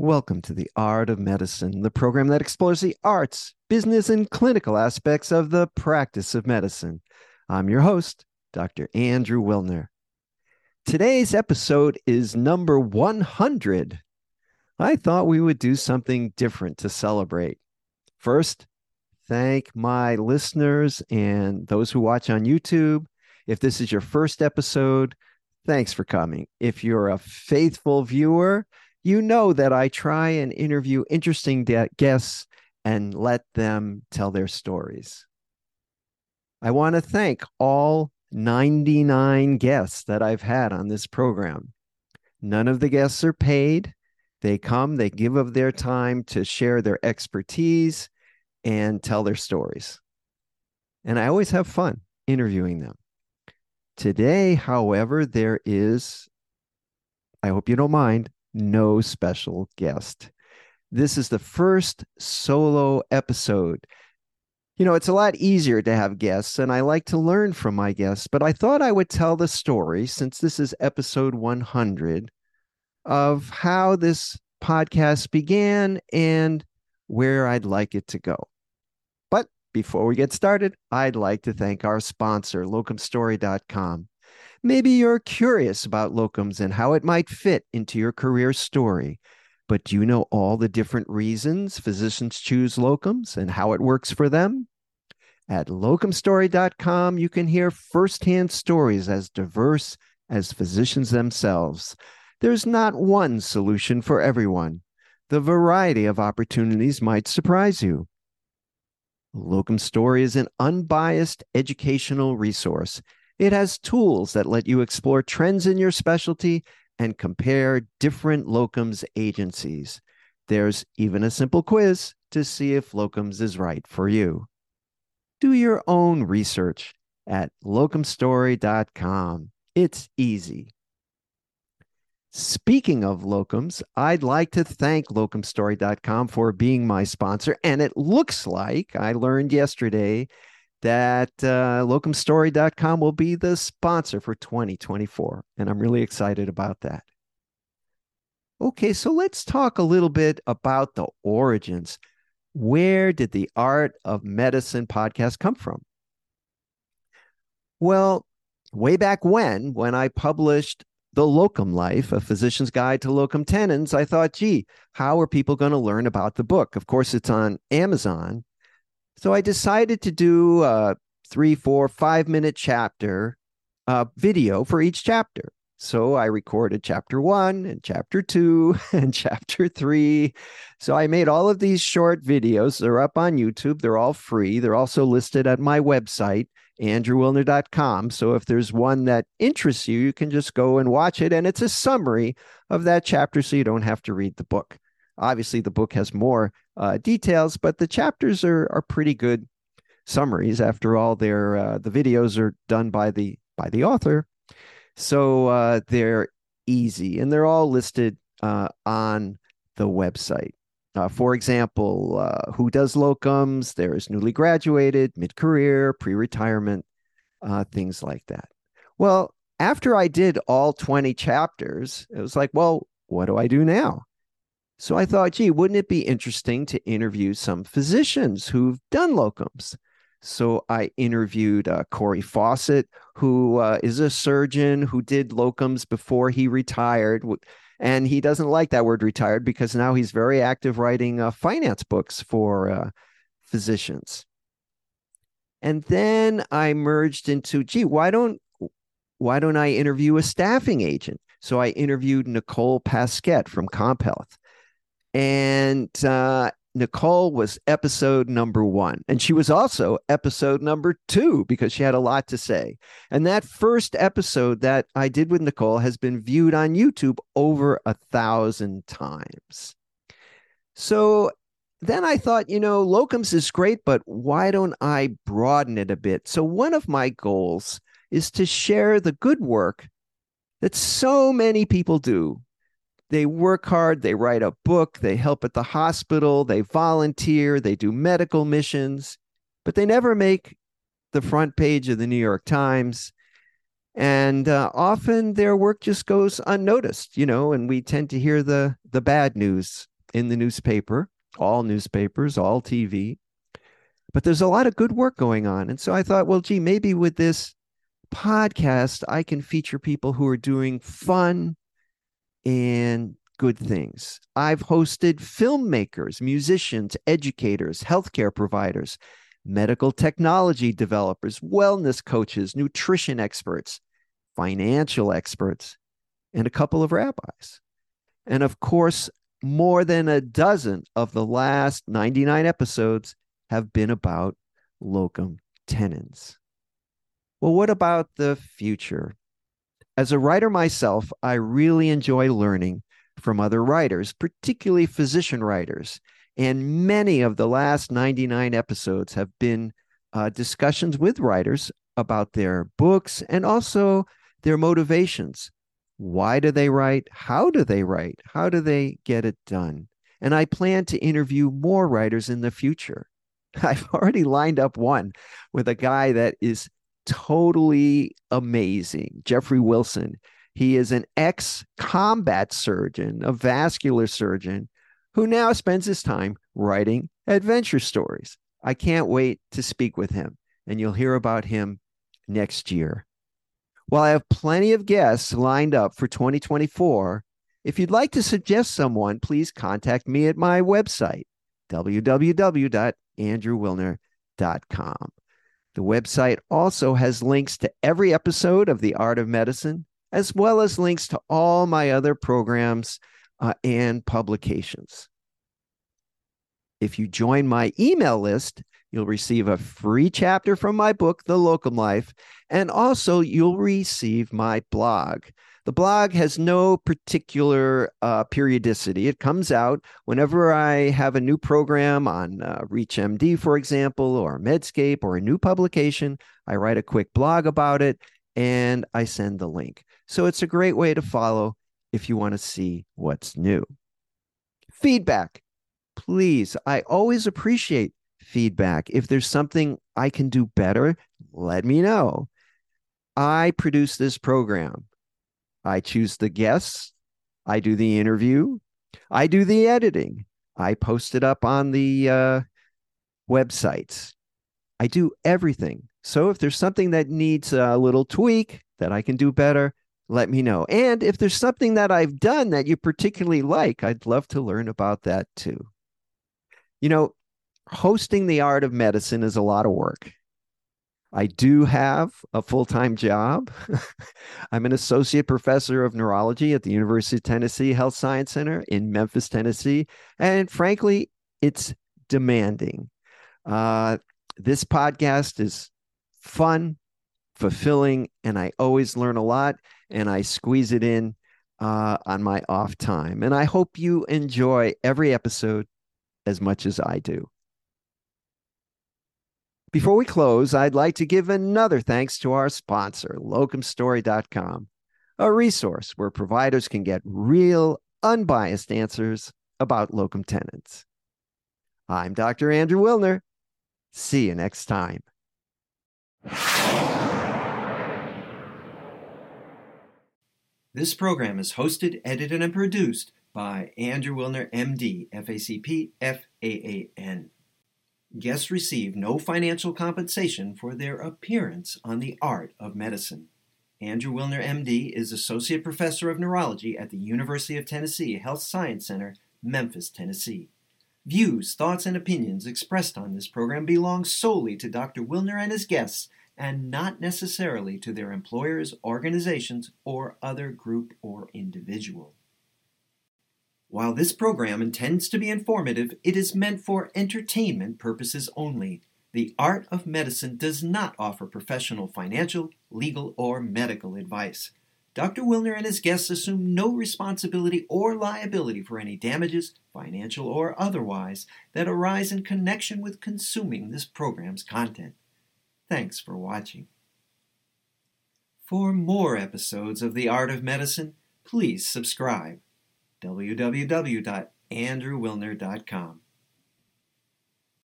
Welcome to the Art of Medicine, the program that explores the arts, business, and clinical aspects of the practice of medicine. I'm your host, Dr. Andrew Wilner. Today's episode is number 100. I thought we would do something different to celebrate. First, thank my listeners and those who watch on YouTube. If this is your first episode, thanks for coming. If you're a faithful viewer, you know that I try and interview interesting de- guests and let them tell their stories. I want to thank all 99 guests that I've had on this program. None of the guests are paid. They come, they give of their time to share their expertise and tell their stories. And I always have fun interviewing them. Today, however, there is, I hope you don't mind, no special guest. This is the first solo episode. You know, it's a lot easier to have guests, and I like to learn from my guests, but I thought I would tell the story since this is episode 100 of how this podcast began and where I'd like it to go. But before we get started, I'd like to thank our sponsor, locumstory.com. Maybe you're curious about locums and how it might fit into your career story. But do you know all the different reasons physicians choose locums and how it works for them? At locumstory.com, you can hear firsthand stories as diverse as physicians themselves. There's not one solution for everyone. The variety of opportunities might surprise you. Locum Story is an unbiased educational resource it has tools that let you explore trends in your specialty and compare different locums agencies. There's even a simple quiz to see if locums is right for you. Do your own research at locumstory.com. It's easy. Speaking of locums, I'd like to thank locumstory.com for being my sponsor. And it looks like I learned yesterday that uh, locumstory.com will be the sponsor for 2024. And I'm really excited about that. Okay, so let's talk a little bit about the origins. Where did the Art of Medicine podcast come from? Well, way back when, when I published The Locum Life, a physician's guide to locum tenens, I thought, gee, how are people going to learn about the book? Of course, it's on Amazon. So I decided to do a three, four, five minute chapter uh, video for each chapter. So I recorded chapter one and chapter two and chapter three. So I made all of these short videos. They're up on YouTube. They're all free. They're also listed at my website, andrewwilner.com. So if there's one that interests you, you can just go and watch it. And it's a summary of that chapter so you don't have to read the book. Obviously, the book has more uh, details, but the chapters are are pretty good summaries. After all, they're uh, the videos are done by the by the author, so uh, they're easy and they're all listed uh, on the website. Uh, for example, uh, who does locums? There is newly graduated, mid career, pre retirement, things like that. Well, after I did all 20 chapters, it was like, well, what do I do now? So I thought, gee, wouldn't it be interesting to interview some physicians who've done locums? So I interviewed uh, Cory Fawcett, who uh, is a surgeon who did locums before he retired. And he doesn't like that word retired because now he's very active writing uh, finance books for uh, physicians. And then I merged into, gee, why don't why don't I interview a staffing agent? So I interviewed Nicole Paskett from CompHealth. And uh, Nicole was episode number one. And she was also episode number two because she had a lot to say. And that first episode that I did with Nicole has been viewed on YouTube over a thousand times. So then I thought, you know, locums is great, but why don't I broaden it a bit? So one of my goals is to share the good work that so many people do they work hard, they write a book, they help at the hospital, they volunteer, they do medical missions, but they never make the front page of the New York Times. And uh, often their work just goes unnoticed, you know, and we tend to hear the the bad news in the newspaper, all newspapers, all TV. But there's a lot of good work going on. And so I thought, well, gee, maybe with this podcast, I can feature people who are doing fun and good things. I've hosted filmmakers, musicians, educators, healthcare providers, medical technology developers, wellness coaches, nutrition experts, financial experts, and a couple of rabbis. And of course, more than a dozen of the last 99 episodes have been about locum tenens. Well, what about the future? As a writer myself, I really enjoy learning from other writers, particularly physician writers. And many of the last 99 episodes have been uh, discussions with writers about their books and also their motivations. Why do they write? How do they write? How do they get it done? And I plan to interview more writers in the future. I've already lined up one with a guy that is totally amazing, Jeffrey Wilson. He is an ex combat surgeon, a vascular surgeon, who now spends his time writing adventure stories. I can't wait to speak with him, and you'll hear about him next year. While I have plenty of guests lined up for 2024, if you'd like to suggest someone, please contact me at my website, www.andrewwilner.com. The website also has links to every episode of The Art of Medicine, as well as links to all my other programs uh, and publications. If you join my email list, you'll receive a free chapter from my book, The Locum Life, and also you'll receive my blog. The blog has no particular uh, periodicity. It comes out whenever I have a new program on uh, ReachMD, for example, or Medscape, or a new publication. I write a quick blog about it and I send the link. So it's a great way to follow if you want to see what's new. Feedback. Please, I always appreciate feedback. If there's something I can do better, let me know. I produce this program. I choose the guests. I do the interview. I do the editing. I post it up on the uh, websites. I do everything. So if there's something that needs a little tweak that I can do better, let me know. And if there's something that I've done that you particularly like, I'd love to learn about that too. You know, hosting the art of medicine is a lot of work. I do have a full time job. I'm an associate professor of neurology at the University of Tennessee Health Science Center in Memphis, Tennessee. And frankly, it's demanding. Uh, this podcast is fun, fulfilling, and I always learn a lot and I squeeze it in uh, on my off time. And I hope you enjoy every episode as much as I do. Before we close, I'd like to give another thanks to our sponsor, locumstory.com, a resource where providers can get real, unbiased answers about locum tenens. I'm Dr. Andrew Wilner. See you next time. This program is hosted, edited, and produced by Andrew Wilner, MD, FACP, FAAN. Guests receive no financial compensation for their appearance on the art of medicine. Andrew Wilner, MD, is Associate Professor of Neurology at the University of Tennessee Health Science Center, Memphis, Tennessee. Views, thoughts, and opinions expressed on this program belong solely to Dr. Wilner and his guests and not necessarily to their employers, organizations, or other group or individual. While this program intends to be informative, it is meant for entertainment purposes only. The Art of Medicine does not offer professional financial, legal, or medical advice. Dr. Wilner and his guests assume no responsibility or liability for any damages, financial or otherwise, that arise in connection with consuming this program's content. Thanks for watching. For more episodes of The Art of Medicine, please subscribe www.andrewwilner.com.